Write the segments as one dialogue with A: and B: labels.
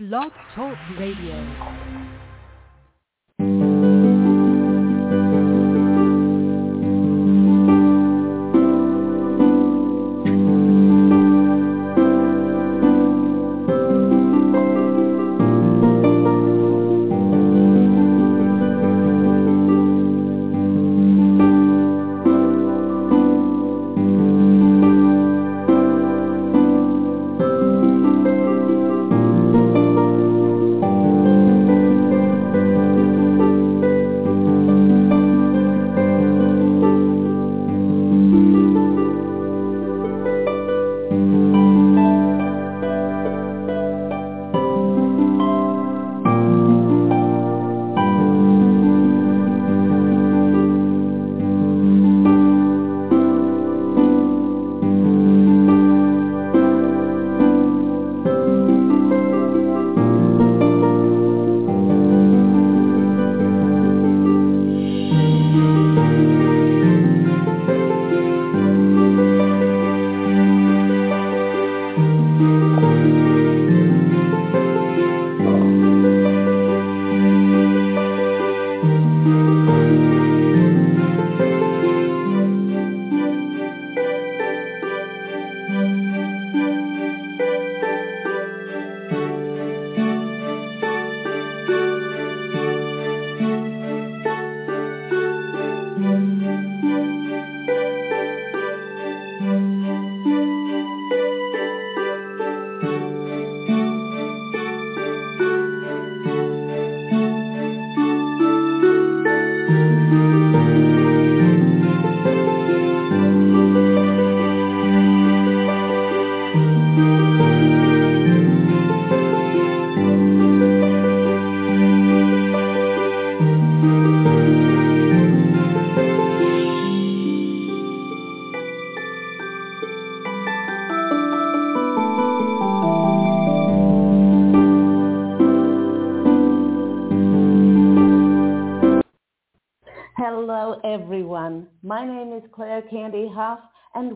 A: Blog Talk Radio.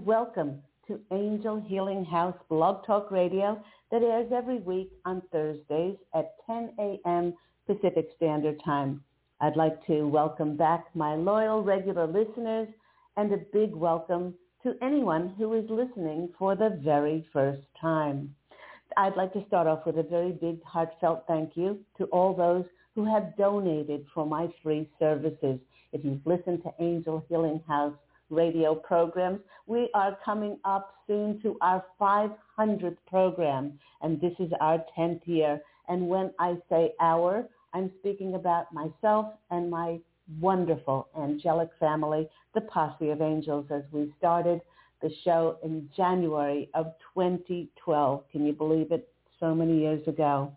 B: Welcome to Angel Healing House Blog Talk Radio that airs every week on Thursdays at 10 a.m. Pacific Standard Time. I'd like to welcome back my loyal regular listeners and a big welcome to anyone who is listening for the very first time. I'd like to start off with a very big heartfelt thank you to all those who have donated for my free services. If you've listened to Angel Healing House radio programs, we are coming up soon to our 500th program, and this is our 10th year. And when I say our, I'm speaking about myself and my wonderful angelic family, the Posse of Angels, as we started the show in January of 2012. Can you believe it? So many years ago.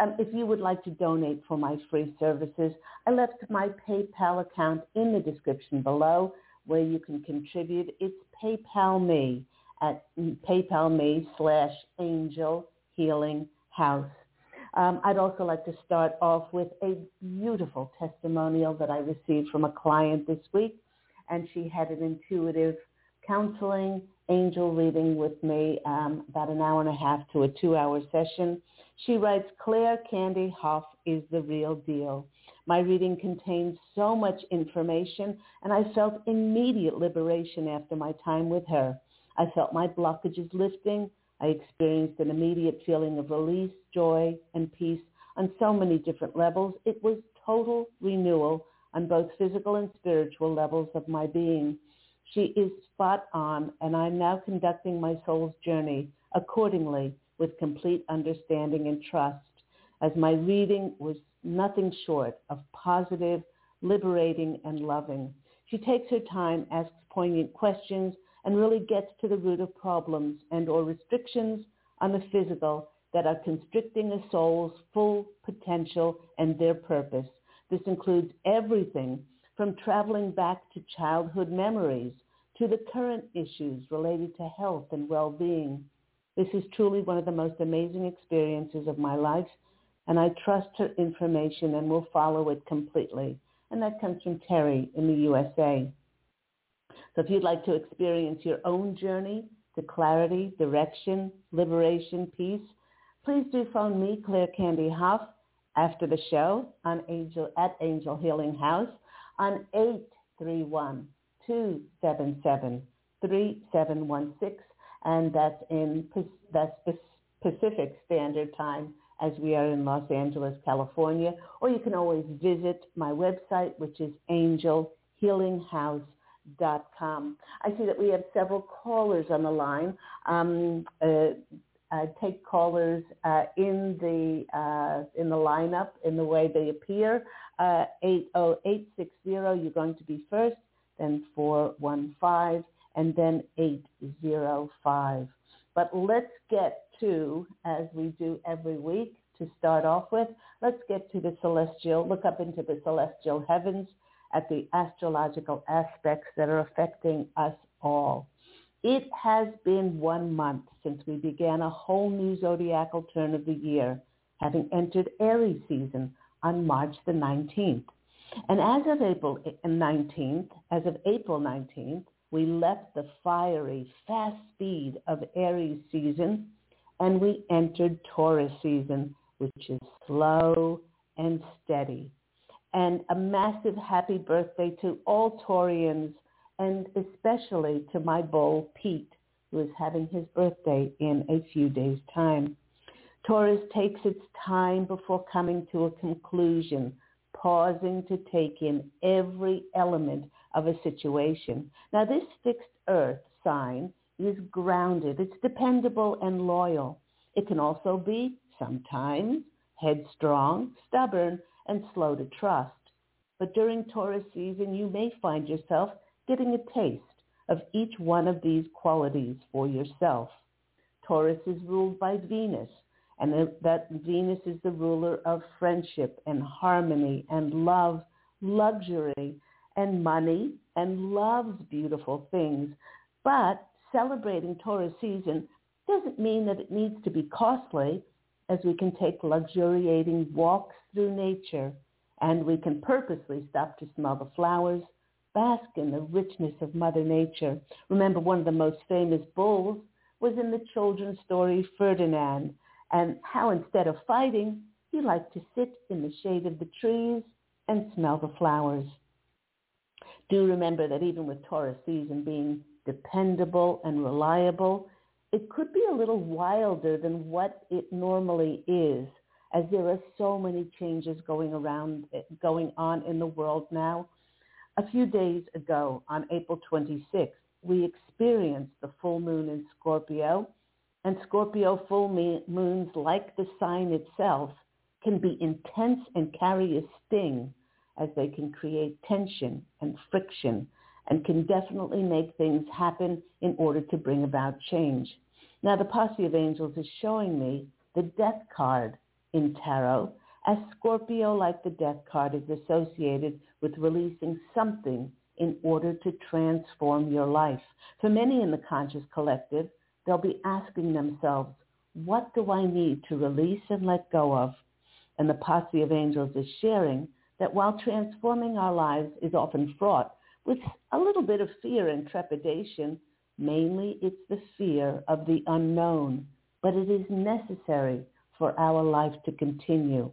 B: Um, if you would like to donate for my free services, I left my PayPal account in the description below where you can contribute. It's PayPal me at PayPal me slash Angel Healing House. Um, I'd also like to start off with a beautiful testimonial that I received from a client this week, and she had an intuitive counseling angel reading with me, um, about an hour and a half to a two-hour session. She writes, Claire Candy Hough is the real deal. My reading contained so much information, and I felt immediate liberation after my time with her. I felt my blockages lifting. I experienced an immediate feeling of release, joy, and peace on so many different levels. It was total renewal on both physical and spiritual levels of my being. She is spot on, and I'm now conducting my soul's journey accordingly with complete understanding and trust, as my reading was nothing short of positive, liberating, and loving. She takes her time, asks poignant questions, and really gets to the root of problems and or restrictions on the physical that are constricting a soul's full potential and their purpose. This includes everything from traveling back to childhood memories to the current issues related to health and well-being. This is truly one of the most amazing experiences of my life, and I trust her information and will follow it completely. And that comes from Terry in the USA. So if you'd like to experience your own journey to clarity, direction, liberation, peace, please do phone me, Claire Candy Hough, after the show on Angel at Angel Healing House on 831-277-3716 and that's in that's Pacific Standard Time as we are in Los Angeles, California. Or you can always visit my website, which is angelhealinghouse.com. I see that we have several callers on the line. Um, uh, uh, take callers uh, in the uh, in the lineup in the way they appear. Uh, 80860, you're going to be first, then 415, and then 805. But let's get to, as we do every week to start off with, let's get to the celestial, look up into the celestial heavens at the astrological aspects that are affecting us all. It has been one month since we began a whole new zodiacal turn of the year, having entered Aries season on March the 19th. And as of April eh, 19th, as of April 19th, we left the fiery, fast speed of Aries season and we entered Taurus season, which is slow and steady. And a massive happy birthday to all Taurians and especially to my bull, Pete, who is having his birthday in a few days' time. Taurus takes its time before coming to a conclusion, pausing to take in every element of a situation. Now this fixed earth sign is grounded. It's dependable and loyal. It can also be sometimes headstrong, stubborn, and slow to trust. But during Taurus season, you may find yourself getting a taste of each one of these qualities for yourself. Taurus is ruled by Venus, and that Venus is the ruler of friendship and harmony and love, luxury, and money and loves beautiful things. But celebrating Taurus season doesn't mean that it needs to be costly as we can take luxuriating walks through nature and we can purposely stop to smell the flowers, bask in the richness of Mother Nature. Remember, one of the most famous bulls was in the children's story Ferdinand and how instead of fighting, he liked to sit in the shade of the trees and smell the flowers do remember that even with Taurus season being dependable and reliable, it could be a little wilder than what it normally is as there are so many changes going around, going on in the world now. A few days ago, on April 26th, we experienced the full moon in Scorpio, and Scorpio full moons, like the sign itself, can be intense and carry a sting as they can create tension and friction and can definitely make things happen in order to bring about change. Now the posse of angels is showing me the death card in tarot as Scorpio, like the death card, is associated with releasing something in order to transform your life. For many in the conscious collective, they'll be asking themselves, what do I need to release and let go of? And the posse of angels is sharing that while transforming our lives is often fraught with a little bit of fear and trepidation, mainly it's the fear of the unknown, but it is necessary for our life to continue.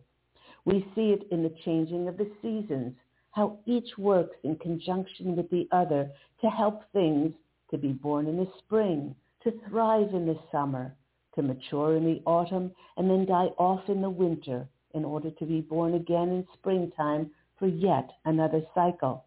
B: We see it in the changing of the seasons, how each works in conjunction with the other to help things to be born in the spring, to thrive in the summer, to mature in the autumn, and then die off in the winter in order to be born again in springtime for yet another cycle.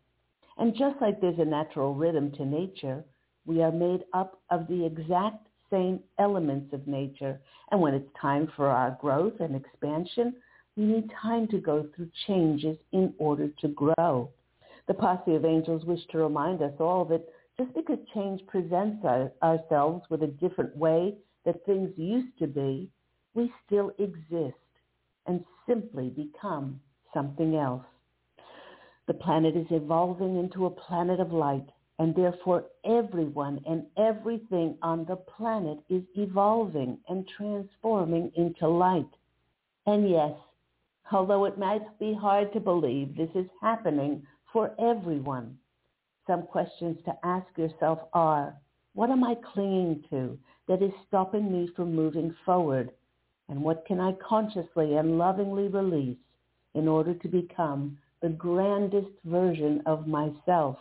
B: And just like there's a natural rhythm to nature, we are made up of the exact same elements of nature. And when it's time for our growth and expansion, we need time to go through changes in order to grow. The posse of angels wish to remind us all that just because change presents our, ourselves with a different way that things used to be, we still exist and simply become something else. The planet is evolving into a planet of light, and therefore everyone and everything on the planet is evolving and transforming into light. And yes, although it might be hard to believe, this is happening for everyone. Some questions to ask yourself are, what am I clinging to that is stopping me from moving forward? And what can I consciously and lovingly release in order to become the grandest version of myself?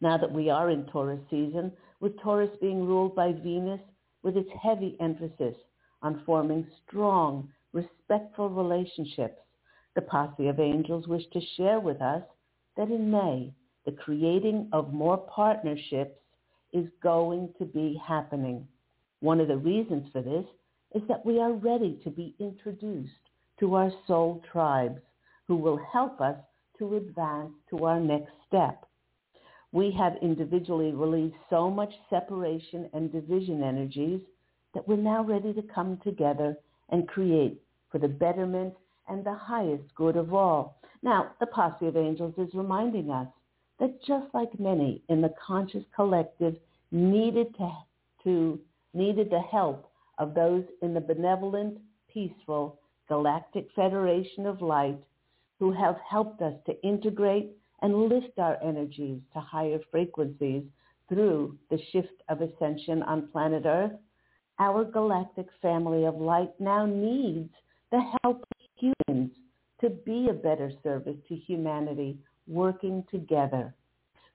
B: Now that we are in Taurus season, with Taurus being ruled by Venus with its heavy emphasis on forming strong, respectful relationships, the posse of angels wish to share with us that in May, the creating of more partnerships is going to be happening. One of the reasons for this is that we are ready to be introduced to our soul tribes who will help us to advance to our next step. We have individually released so much separation and division energies that we're now ready to come together and create for the betterment and the highest good of all. Now, the posse of angels is reminding us that just like many in the conscious collective needed to, to needed the help of those in the benevolent, peaceful Galactic Federation of Light who have helped us to integrate and lift our energies to higher frequencies through the shift of ascension on planet Earth, our galactic family of light now needs the help of humans to be a better service to humanity working together.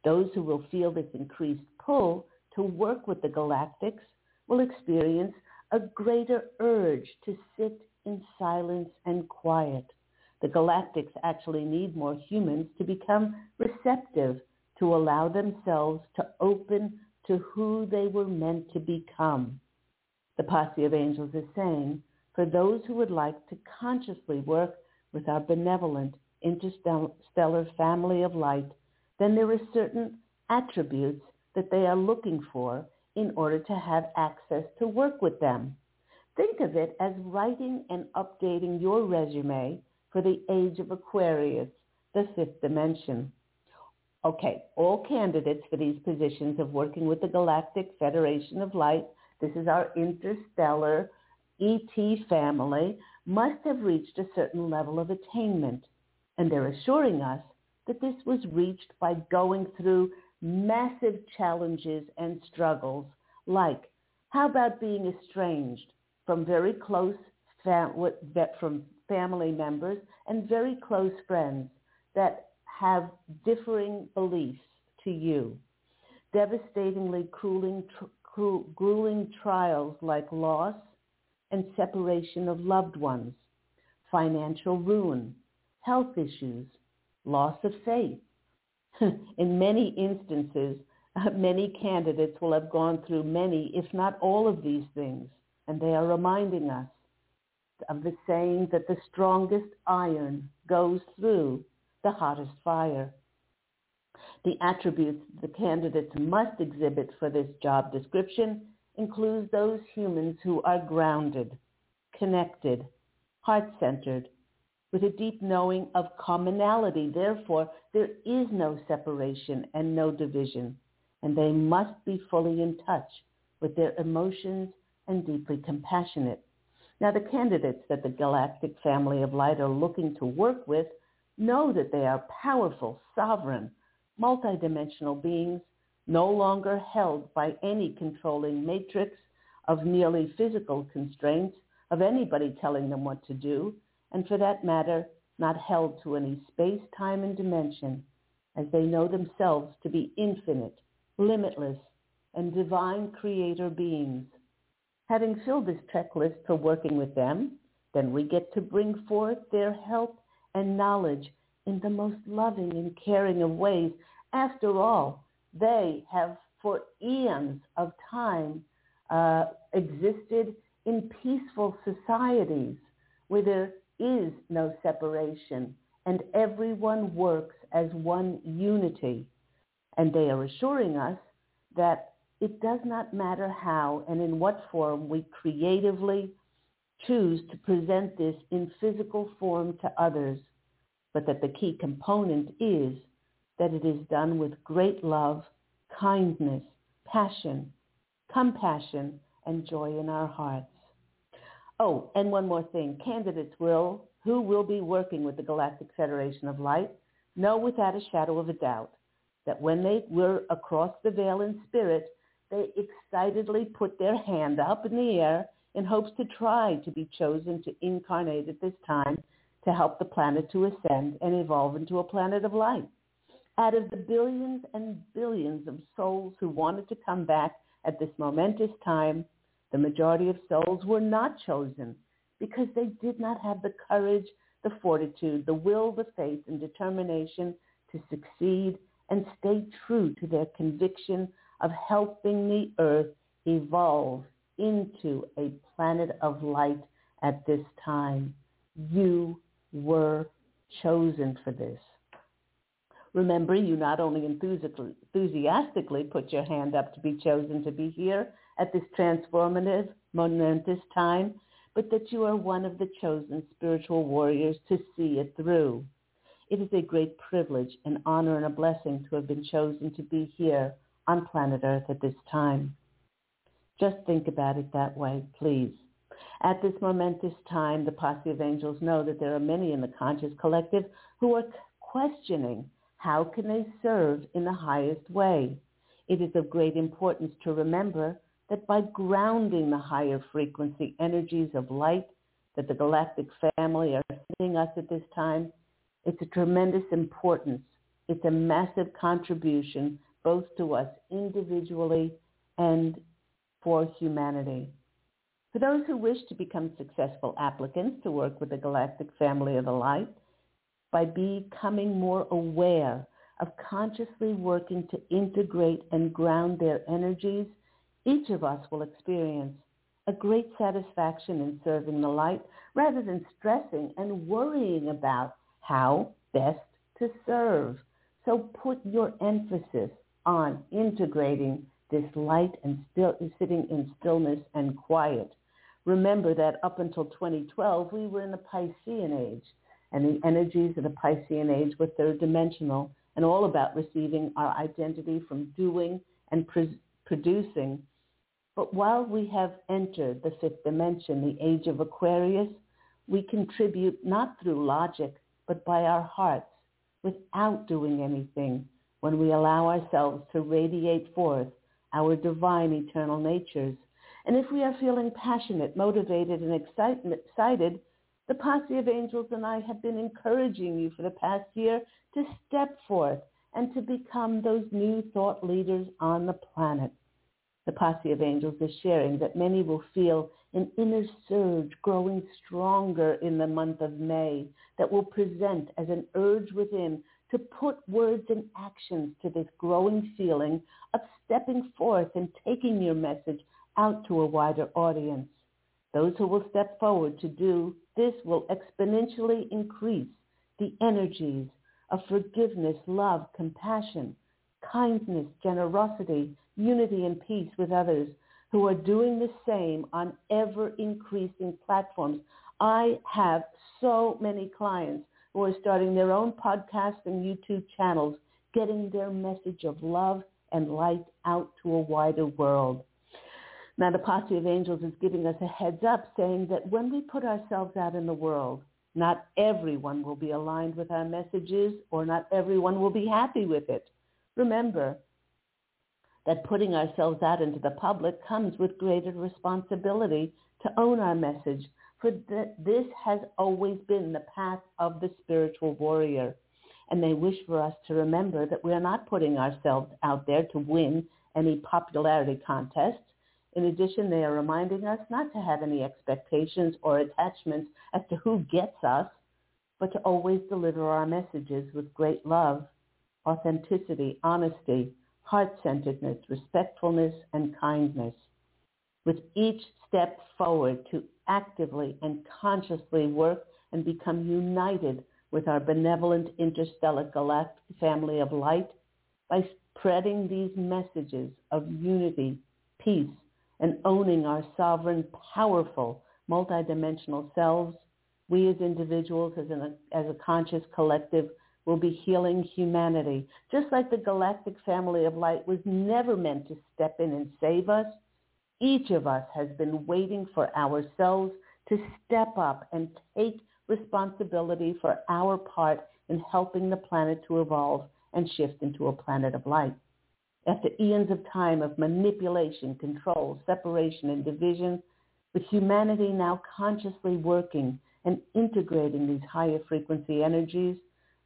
B: Those who will feel this increased pull to work with the galactics will experience a greater urge to sit in silence and quiet. The galactics actually need more humans to become receptive to allow themselves to open to who they were meant to become. The posse of angels is saying, for those who would like to consciously work with our benevolent interstellar family of light, then there are certain attributes that they are looking for in order to have access to work with them. Think of it as writing and updating your resume for the age of Aquarius, the fifth dimension. Okay, all candidates for these positions of working with the Galactic Federation of Light, this is our interstellar ET family, must have reached a certain level of attainment. And they're assuring us that this was reached by going through massive challenges and struggles like how about being estranged from very close fam- from family members and very close friends that have differing beliefs to you? Devastatingly grueling, tr- grueling trials like loss and separation of loved ones financial ruin health issues loss of faith in many instances, many candidates will have gone through many, if not all of these things, and they are reminding us of the saying that the strongest iron goes through the hottest fire. The attributes the candidates must exhibit for this job description includes those humans who are grounded, connected, heart-centered, with a deep knowing of commonality. Therefore, there is no separation and no division, and they must be fully in touch with their emotions and deeply compassionate. Now, the candidates that the galactic family of light are looking to work with know that they are powerful, sovereign, multidimensional beings, no longer held by any controlling matrix of merely physical constraints of anybody telling them what to do, and for that matter, not held to any space, time, and dimension, as they know themselves to be infinite, limitless, and divine creator beings. Having filled this checklist for working with them, then we get to bring forth their help and knowledge in the most loving and caring of ways. After all, they have for eons of time uh, existed in peaceful societies where there is no separation, and everyone works as one unity. And they are assuring us that it does not matter how and in what form we creatively choose to present this in physical form to others, but that the key component is that it is done with great love, kindness, passion, compassion, and joy in our hearts. Oh, and one more thing. Candidates will, who will be working with the Galactic Federation of Light, know without a shadow of a doubt that when they were across the veil in spirit, they excitedly put their hand up in the air in hopes to try to be chosen to incarnate at this time to help the planet to ascend and evolve into a planet of light. Out of the billions and billions of souls who wanted to come back at this momentous time, the majority of souls were not chosen because they did not have the courage, the fortitude, the will, the faith, and determination to succeed and stay true to their conviction of helping the earth evolve into a planet of light at this time. You were chosen for this. Remember, you not only enthusiastically put your hand up to be chosen to be here at this transformative, momentous time, but that you are one of the chosen spiritual warriors to see it through. It is a great privilege, an honor, and a blessing to have been chosen to be here on planet Earth at this time. Just think about it that way, please. At this momentous time, the posse of angels know that there are many in the conscious collective who are questioning how can they serve in the highest way. It is of great importance to remember that by grounding the higher frequency energies of light that the galactic family are sending us at this time, it's a tremendous importance. It's a massive contribution both to us individually and for humanity. For those who wish to become successful applicants to work with the galactic family of the light, by becoming more aware of consciously working to integrate and ground their energies each of us will experience a great satisfaction in serving the light rather than stressing and worrying about how best to serve. So put your emphasis on integrating this light and still sitting in stillness and quiet. Remember that up until 2012, we were in the Piscean age, and the energies of the Piscean age were third dimensional and all about receiving our identity from doing and pre- producing but while we have entered the fifth dimension, the age of Aquarius, we contribute not through logic, but by our hearts, without doing anything, when we allow ourselves to radiate forth our divine eternal natures. And if we are feeling passionate, motivated, and excited, the posse of angels and I have been encouraging you for the past year to step forth and to become those new thought leaders on the planet. The posse of angels is sharing that many will feel an inner surge growing stronger in the month of May that will present as an urge within to put words and actions to this growing feeling of stepping forth and taking your message out to a wider audience. Those who will step forward to do this will exponentially increase the energies of forgiveness, love, compassion, kindness, generosity, unity and peace with others who are doing the same on ever-increasing platforms. I have so many clients who are starting their own podcasts and YouTube channels, getting their message of love and light out to a wider world. Now the Posse of Angels is giving us a heads up saying that when we put ourselves out in the world, not everyone will be aligned with our messages or not everyone will be happy with it. Remember, that putting ourselves out into the public comes with greater responsibility to own our message, for th- this has always been the path of the spiritual warrior. And they wish for us to remember that we are not putting ourselves out there to win any popularity contests. In addition, they are reminding us not to have any expectations or attachments as to who gets us, but to always deliver our messages with great love, authenticity, honesty, heart-centeredness, respectfulness, and kindness. With each step forward to actively and consciously work and become united with our benevolent interstellar galactic family of light by spreading these messages of unity, peace, and owning our sovereign, powerful, multidimensional selves, we as individuals, as, as a conscious collective, will be healing humanity. Just like the galactic family of light was never meant to step in and save us, each of us has been waiting for ourselves to step up and take responsibility for our part in helping the planet to evolve and shift into a planet of light. After eons of time of manipulation, control, separation, and division, with humanity now consciously working and integrating these higher frequency energies,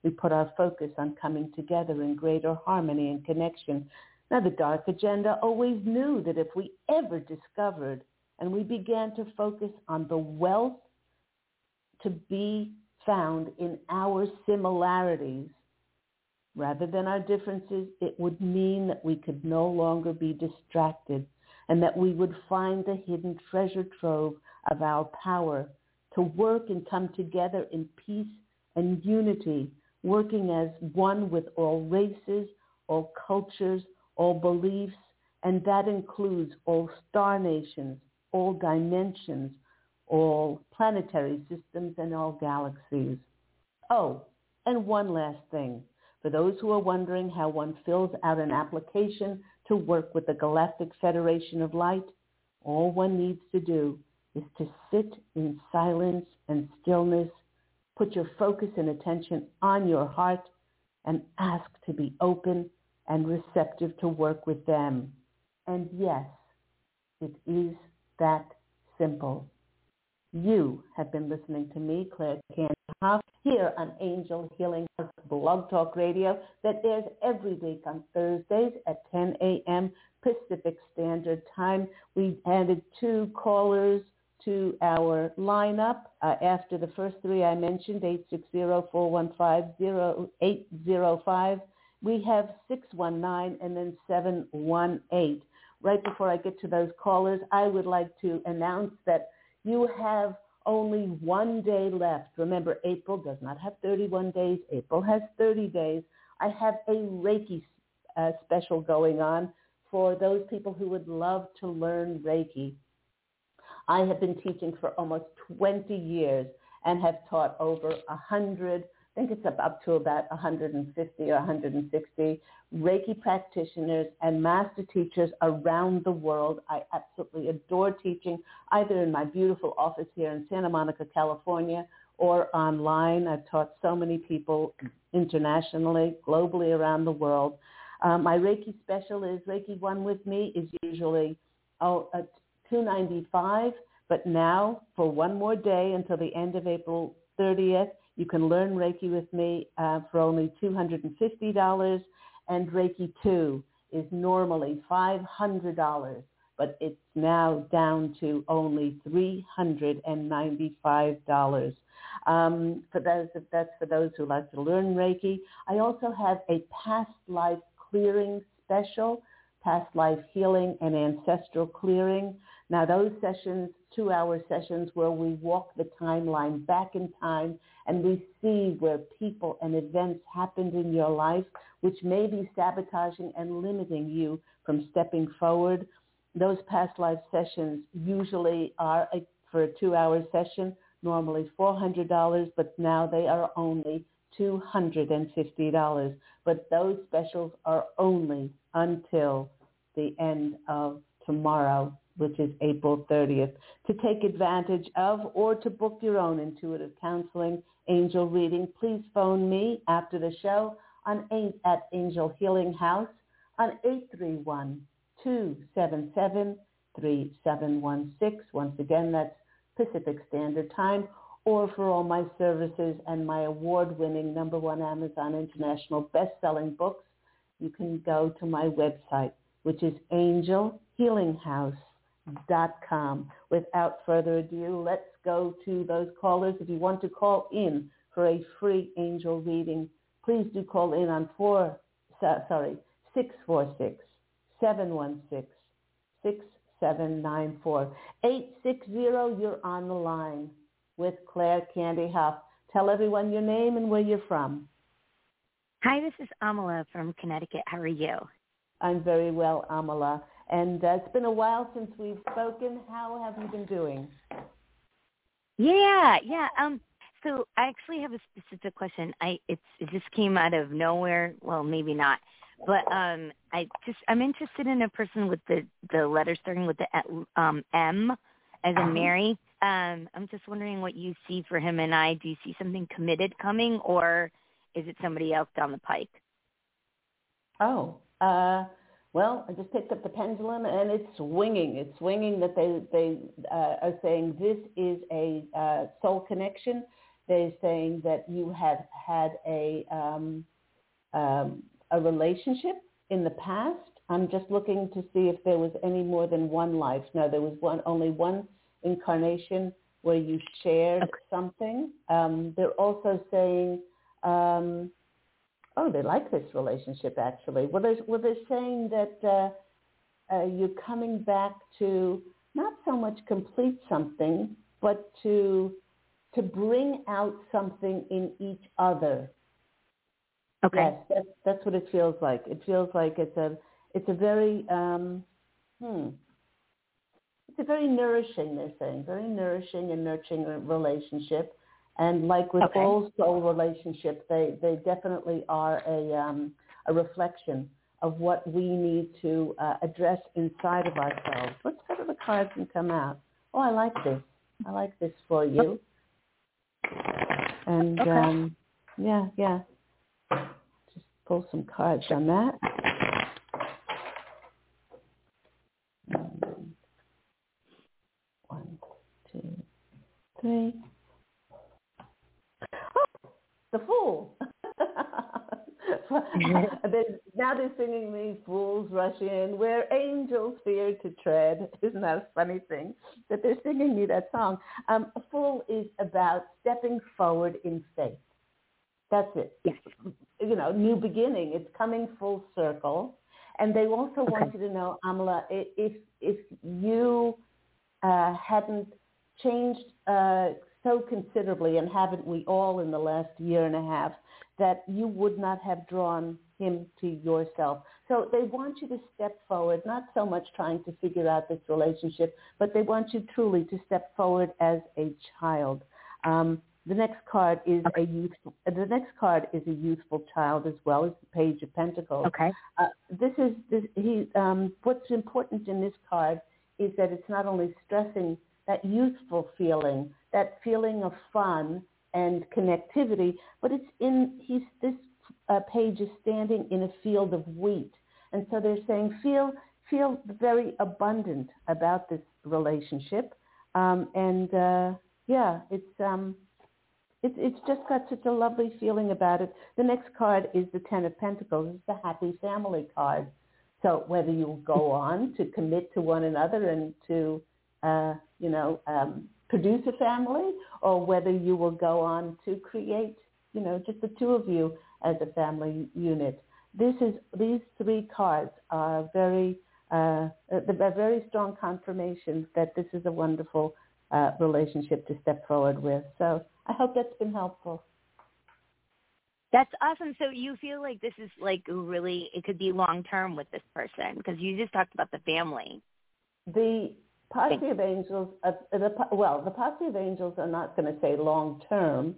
B: we put our focus on coming together in greater harmony and connection. Now, the dark agenda always knew that if we ever discovered and we began to focus on the wealth to be found in our similarities rather than our differences, it would mean that we could no longer be distracted and that we would find the hidden treasure trove of our power to work and come together in peace and unity, working as one with all races, all cultures, all beliefs, and that includes all star nations, all dimensions, all planetary systems, and all galaxies. Oh, and one last thing. For those who are wondering how one fills out an application to work with the Galactic Federation of Light, all one needs to do is to sit in silence and stillness, put your focus and attention on your heart, and ask to be open and receptive to work with them. And yes, it is that simple. You have been listening to me, Claire Candy Hough, here on Angel Healing Blog Talk Radio that airs every week on Thursdays at 10 a.m. Pacific Standard Time. We added two callers to our lineup uh, after the first three I mentioned, 860-415-0805. We have 619 and then 718. Right before I get to those callers, I would like to announce that you have only one day left. Remember, April does not have 31 days. April has 30 days. I have a Reiki uh, special going on for those people who would love to learn Reiki. I have been teaching for almost 20 years and have taught over 100, I think it's up to about 150 or 160 Reiki practitioners and master teachers around the world. I absolutely adore teaching either in my beautiful office here in Santa Monica, California, or online. I've taught so many people internationally, globally around the world. Um, my Reiki special is Reiki One with Me is usually oh, 295 but now for one more day until the end of April 30th, you can learn Reiki with me uh, for only $250 and Reiki 2 is normally $500, but it's now down to only $395. Um, for those, that's for those who like to learn Reiki, I also have a past life clearing special, past life healing and ancestral clearing. Now those sessions, two-hour sessions where we walk the timeline back in time and we see where people and events happened in your life which may be sabotaging and limiting you from stepping forward. Those past life sessions usually are a, for a two-hour session, normally $400, but now they are only $250. But those specials are only until the end of tomorrow which is April 30th, to take advantage of or to book your own intuitive counseling angel reading, please phone me after the show on 8 at Angel Healing House on 831-277-3716. Once again, that's Pacific Standard Time. Or for all my services and my award-winning number one Amazon International best-selling books, you can go to my website, which is Angel Healing House com. Without further ado, let's go to those callers. If you want to call in for a free angel reading, please do call in on four, sorry, 646 716 6794. 860, you're on the line with Claire Candy Hough. Tell everyone your name and where you're from.
C: Hi, this is Amala from Connecticut. How are you?
B: I'm very well, Amala. And uh, it's been a while since we've spoken. How have you been doing?
C: Yeah, yeah. Um, so I actually have a specific question. I it's it just came out of nowhere. Well, maybe not, but um, I just I'm interested in a person with the the letter starting with the um M as in uh-huh. Mary. Um, I'm just wondering what you see for him and I. Do you see something committed coming, or is it somebody else down the pike?
B: Oh, uh, well, I just picked up the pendulum and it's swinging. It's swinging that they, they uh, are saying this is a uh, soul connection. They're saying that you have had a, um, um, a relationship in the past. I'm just looking to see if there was any more than one life. No, there was one, only one incarnation where you shared okay. something. Um, they're also saying, um, oh, they like this relationship actually. Well, they're, well, they're saying that uh, uh, you're coming back to not so much complete something, but to to bring out something in each other.
C: Okay.
B: Yes, that's, that's what it feels like. It feels like it's a it's a very um, hmm. It's a very nourishing. They're saying very nourishing and nurturing relationship and like with
C: okay.
B: all soul relationships, they, they definitely are a, um, a reflection of what we need to uh, address inside of ourselves. Let's go to the cards and come out. Oh, I like this. I like this for you. And
C: okay.
B: um, yeah, yeah. Just pull some cards on that. One, two, three the fool. now they're singing me fools rush in where angels fear to tread. Isn't that a funny thing that they're singing me that song? Um, a fool is about stepping forward in faith. That's it.
C: Yes.
B: You know, new beginning. It's coming full circle. And they also
C: okay.
B: want you to know, Amala, if if you uh, hadn't changed uh, so considerably, and haven't we all in the last year and a half, that you would not have drawn him to yourself. So they want you to step forward, not so much trying to figure out this relationship, but they want you truly to step forward as a child. Um, the next card is
C: okay.
B: a youthful. The next card is a youthful child as well as the Page of Pentacles.
C: Okay.
B: Uh, this is this, he. Um, what's important in this card is that it's not only stressing that youthful feeling that feeling of fun and connectivity, but it's in, he's, this uh, page is standing in a field of wheat. And so they're saying feel, feel very abundant about this relationship. Um, and uh, yeah, it's, um, it's, it's just got such a lovely feeling about it. The next card is the Ten of Pentacles. It's the Happy Family card. So whether you go on to commit to one another and to, uh, you know, um, produce a family or whether you will go on to create, you know, just the two of you as a family unit. This is, these three cards are very, uh, a very strong confirmation that this is a wonderful uh, relationship to step forward with. So I hope that's been helpful.
C: That's awesome. So you feel like this is like really, it could be long term with this person because you just talked about the family.
B: The Posse of angels, uh, the, well, the posse of angels are not going to say long term,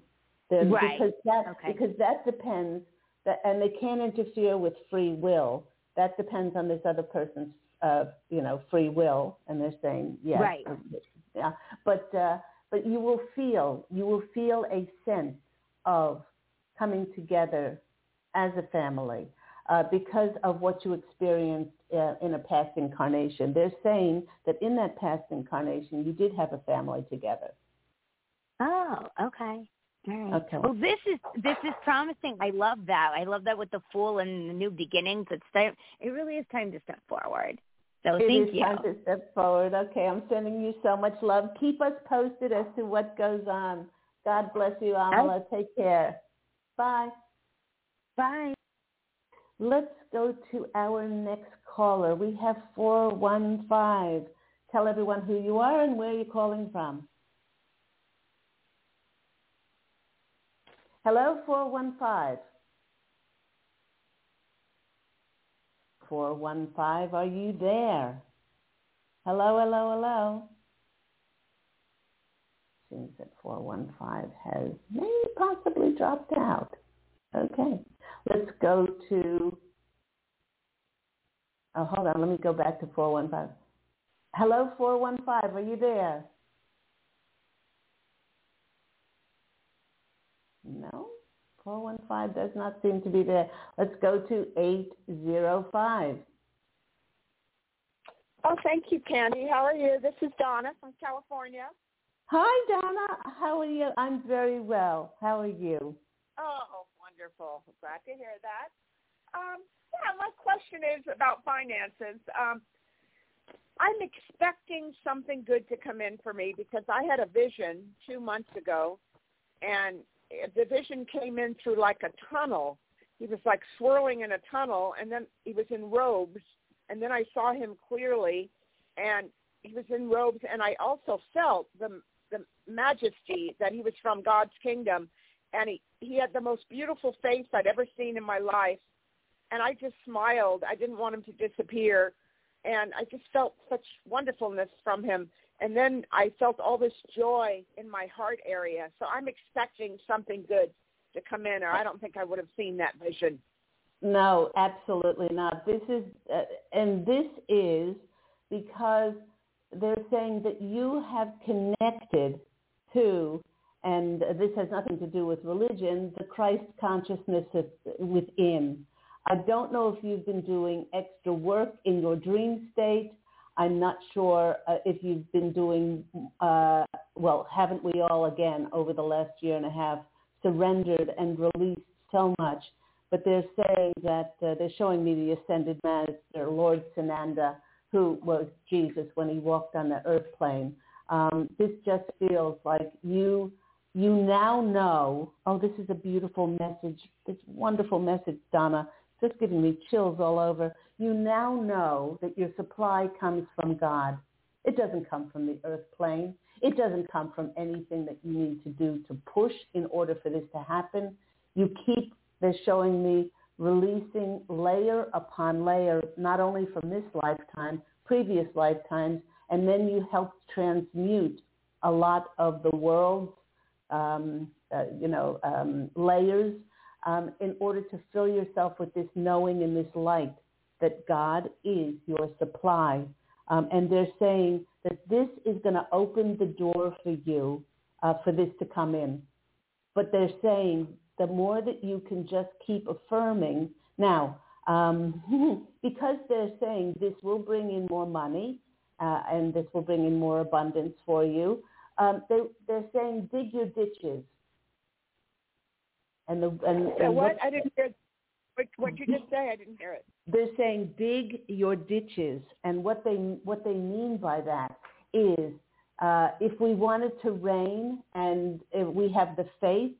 C: right?
B: Because that
C: okay.
B: because that depends, that, and they can't interfere with free will. That depends on this other person's, uh, you know, free will, and they're saying yes,
C: right?
B: Yeah, but uh, but you will feel you will feel a sense of coming together as a family uh, because of what you experienced uh, in a past incarnation. They're saying that in that past incarnation, you did have a family together.
C: Oh, okay. All right.
B: Okay.
C: Well, this is this is promising. I love that. I love that with the fool and the new beginnings. It's time. It really is time to step forward. So
B: it
C: thank
B: is
C: you.
B: time to step forward. Okay, I'm sending you so much love. Keep us posted as to what goes on. God bless you, Amala. Take care. Bye.
C: Bye.
B: Let's go to our next caller. We have 415. Tell everyone who you are and where you're calling from. Hello, 415. 415, are you there? Hello, hello, hello. Seems that 415 has maybe possibly dropped out. Okay. Let's go to, oh, hold on. Let me go back to 415. Hello, 415. Are you there? No, 415 does not seem to be there. Let's go to 805.
D: Oh, thank you, Candy. How are you? This is Donna from California.
B: Hi, Donna. How are you? I'm very well. How are you?
D: Oh, wonderful. Glad to hear that. Um, yeah, my question is about finances. Um, I'm expecting something good to come in for me because I had a vision two months ago, and the vision came in through like a tunnel. He was like swirling in a tunnel, and then he was in robes, and then I saw him clearly, and he was in robes, and I also felt the the majesty that he was from God's kingdom, and he he had the most beautiful face I'd ever seen in my life, and I just smiled. I didn't want him to disappear, and I just felt such wonderfulness from him. And then I felt all this joy in my heart area. So I'm expecting something good to come in, or I don't think I would have seen that vision.
B: No, absolutely not. This is, uh, and this is because they're saying that you have connected to, and this has nothing to do with religion, the Christ consciousness within. I don't know if you've been doing extra work in your dream state. I'm not sure uh, if you've been doing, uh, well, haven't we all again over the last year and a half surrendered and released so much? But they're saying that uh, they're showing me the ascended master, Lord Sananda, who was Jesus when he walked on the earth plane. Um, this just feels like you you now know. Oh, this is a beautiful message. This wonderful message, Donna just giving me chills all over. You now know that your supply comes from God. It doesn't come from the earth plane. It doesn't come from anything that you need to do to push in order for this to happen. You keep, they're showing me releasing layer upon layer, not only from this lifetime, previous lifetimes, and then you help transmute a lot of the world's, um, uh, you know, um, layers um, in order to fill yourself with this knowing and this light that God is your supply. Um, and they're saying that this is going to open the door for you uh, for this to come in. But they're saying the more that you can just keep affirming. Now, um, because they're saying this will bring in more money uh, and this will bring in more abundance for you, um, they, they're saying dig your ditches. And the and,
D: and what? what I didn't hear. What what you just say? I didn't hear it.
B: They're saying dig your ditches, and what they what they mean by that is uh, if we wanted to rain and if we have the faith,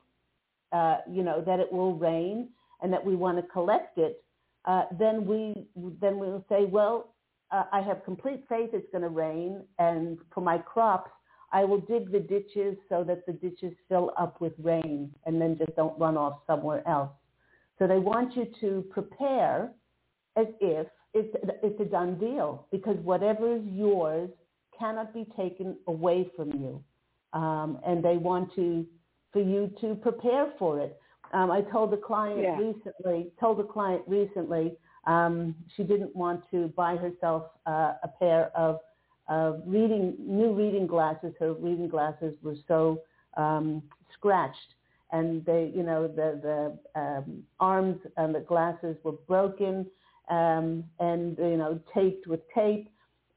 B: uh, you know, that it will rain and that we want to collect it, uh, then we then we'll say, well, uh, I have complete faith it's going to rain, and for my crops, I will dig the ditches so that the ditches fill up with rain and then just don't run off somewhere else. So they want you to prepare as if it's, it's a done deal because whatever is yours cannot be taken away from you. Um, and they want to, for you to prepare for it. Um, I told the client yeah. recently, told the client recently, um, she didn't want to buy herself uh, a pair of uh, reading new reading glasses. Her reading glasses were so um, scratched, and they, you know, the the um, arms and the glasses were broken, um, and you know, taped with tape.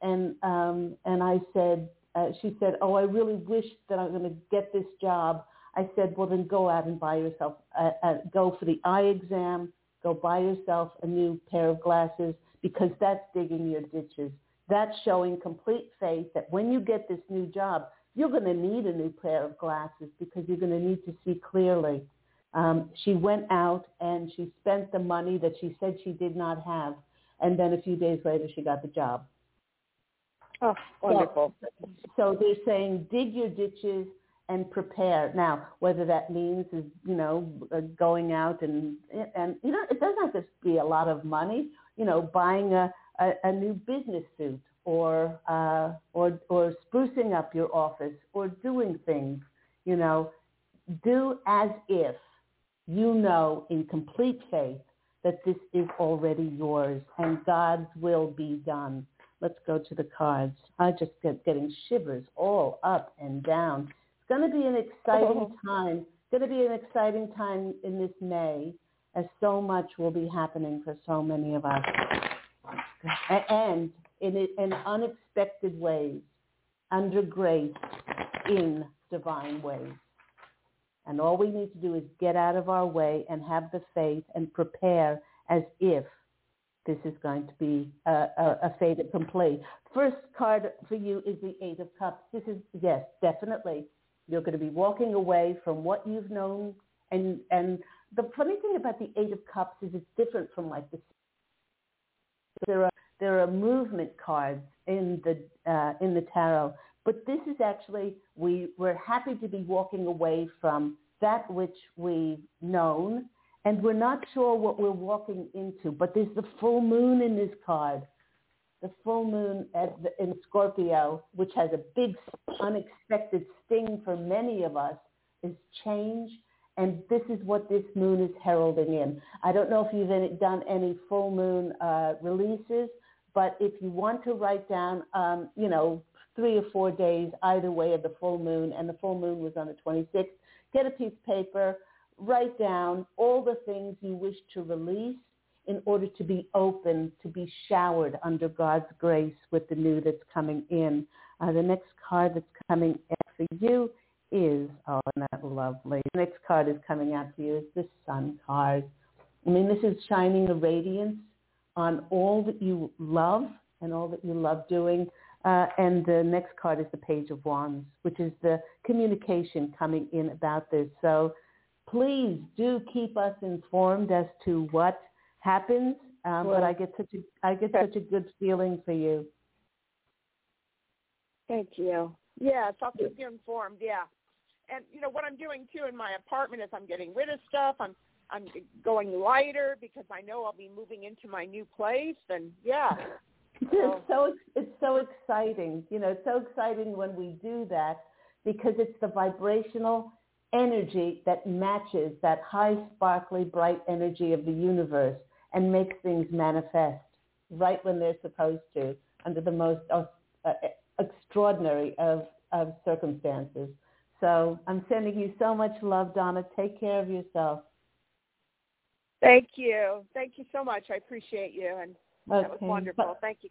B: And um, and I said, uh, she said, oh, I really wish that I'm going to get this job. I said, well, then go out and buy yourself, uh, uh, go for the eye exam, go buy yourself a new pair of glasses because that's digging your ditches that's showing complete faith that when you get this new job, you're going to need a new pair of glasses because you're going to need to see clearly. Um, she went out and she spent the money that she said she did not have. And then a few days later, she got the job.
D: Oh, wonderful.
B: So, so they're saying dig your ditches and prepare. Now, whether that means is, you know, uh, going out and, and, you know, it doesn't have to be a lot of money, you know, buying a, a, a new business suit or, uh, or, or sprucing up your office or doing things, you know, do as if you know in complete faith that this is already yours and God's will be done. Let's go to the cards. I just get getting shivers all up and down. It's going to be an exciting time. It's going to be an exciting time in this May as so much will be happening for so many of us. And in, in unexpected ways, under grace, in divine ways. And all we need to do is get out of our way and have the faith and prepare as if this is going to be a, a, a fait accompli. First card for you is the Eight of Cups. This is, yes, definitely. You're going to be walking away from what you've known. And, and the funny thing about the Eight of Cups is it's different from like the there there are movement cards in the uh, in the tarot, but this is actually we we're happy to be walking away from that which we've known and we're not sure what we're walking into, but there's the full moon in this card. The full moon the, in Scorpio, which has a big unexpected sting for many of us, is change. And this is what this moon is heralding in. I don't know if you've done any full moon uh, releases, but if you want to write down, um, you know, three or four days either way of the full moon, and the full moon was on the 26th, get a piece of paper, write down all the things you wish to release in order to be open, to be showered under God's grace with the new that's coming in. Uh, the next card that's coming for you is, oh, isn't that lovely? The next card is coming out for you is the Sun card. I mean, this is shining a radiance on all that you love and all that you love doing. Uh, and the next card is the Page of Wands, which is the communication coming in about this. So please do keep us informed as to what happens. Um, well, but I get such a I get such a good feeling for you.
D: Thank you. Yes, I'll keep you informed. Yeah, and you know what I'm doing too in my apartment is I'm getting rid of stuff. I'm I'm going lighter because I know I'll be moving into my new place. And yeah,
B: it's so it's so exciting. You know, it's so exciting when we do that because it's the vibrational energy that matches that high, sparkly, bright energy of the universe and makes things manifest right when they're supposed to under the most uh, uh, extraordinary of, of circumstances. So I'm sending you so much love, Donna. Take care of yourself.
D: Thank you. Thank you so much. I appreciate you. And okay. that was wonderful. Thank you.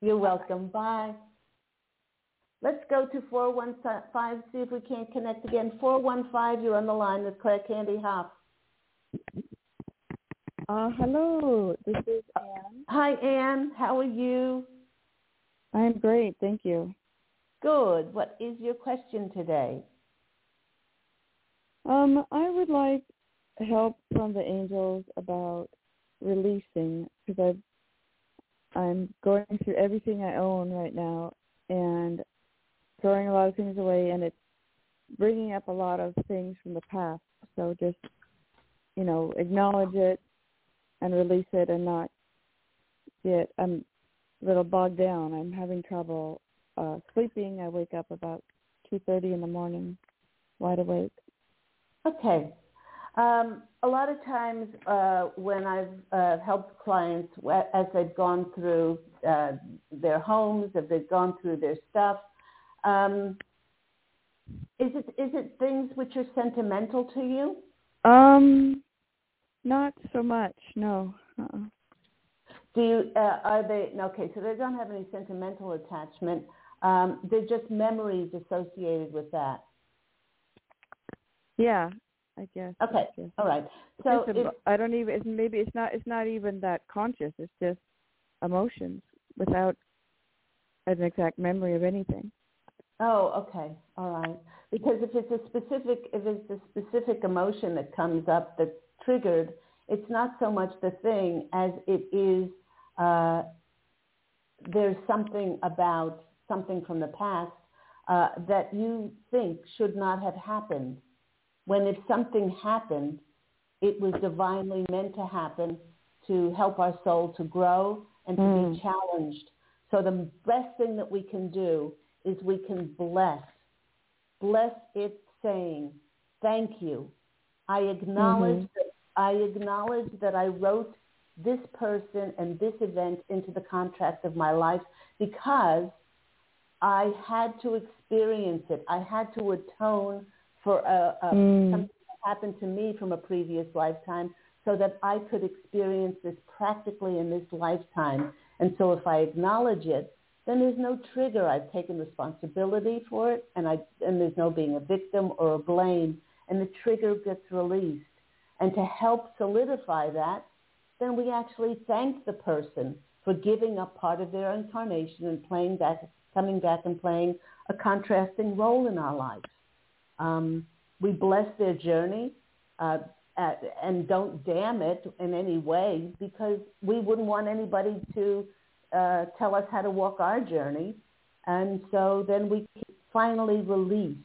B: You're welcome. Bye. Let's go to 415, see if we can't connect again. 415, you're on the line with Claire Candy Hough.
E: Uh, hello, this is Anne.
B: Hi, Anne. How are you?
E: I'm great, thank you.
B: Good. What is your question today?
E: Um, I would like help from the angels about releasing because I've I'm going through everything I own right now, and throwing a lot of things away and it's bringing up a lot of things from the past. So just, you know, acknowledge it and release it and not get, I'm a little bogged down. I'm having trouble uh, sleeping. I wake up about 2.30 in the morning, wide awake.
B: Okay. Um, a lot of times uh, when I've uh, helped clients as they've gone through uh, their homes, as they've gone through their stuff, um, is it is it things which are sentimental to you?
E: Um, not so much. No. Uh-uh.
B: Do you uh, are they okay? So they don't have any sentimental attachment. Um, they're just memories associated with that.
E: Yeah, I guess.
B: Okay.
E: I guess.
B: All right. So
E: if, I don't even. It's, maybe it's not. It's not even that conscious. It's just emotions without an exact memory of anything.
B: Oh, okay. All right. Because if it's a specific, if it's a specific emotion that comes up that's triggered, it's not so much the thing as it is. Uh, there's something about something from the past uh, that you think should not have happened. When if something happened, it was divinely meant to happen to help our soul to grow and to mm. be challenged. So the best thing that we can do is we can bless. Bless it saying, thank you. I acknowledge mm-hmm. that I acknowledge that I wrote this person and this event into the contract of my life because I had to experience it. I had to atone for a, a, mm. something that happened to me from a previous lifetime so that I could experience this practically in this lifetime. And so if I acknowledge it, then there's no trigger. I've taken responsibility for it, and I and there's no being a victim or a blame, and the trigger gets released. And to help solidify that, then we actually thank the person for giving up part of their incarnation and playing back, coming back and playing a contrasting role in our lives. Um, we bless their journey uh, at, and don't damn it in any way because we wouldn't want anybody to uh, tell us how to walk our journey. And so then we finally release.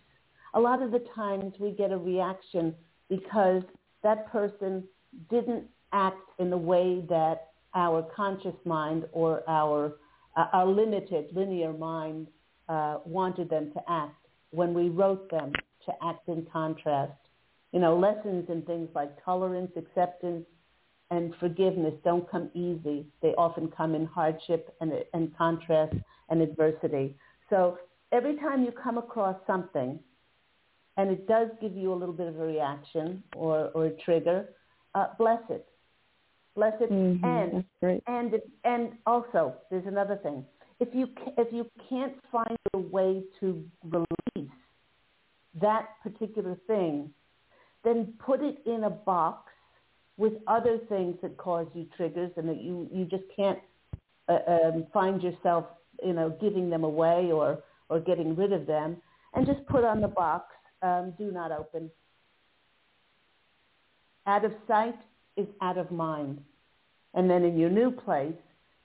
B: A lot of the times we get a reaction because that person didn't act in the way that our conscious mind or our, uh, our limited linear mind uh, wanted them to act when we wrote them to act in contrast. You know, lessons in things like tolerance, acceptance, and forgiveness don't come easy. They often come in hardship and, and contrast and adversity. So every time you come across something, and it does give you a little bit of a reaction or, or a trigger, uh, bless it. Bless it.
E: Mm-hmm.
B: And, and, and also, there's another thing. If you, if you can't find a way to release that particular thing, then put it in a box with other things that cause you triggers and that you, you just can't uh, um, find yourself, you know, giving them away or, or getting rid of them, and just put on the box, um, do not open. Out of sight is out of mind. And then in your new place,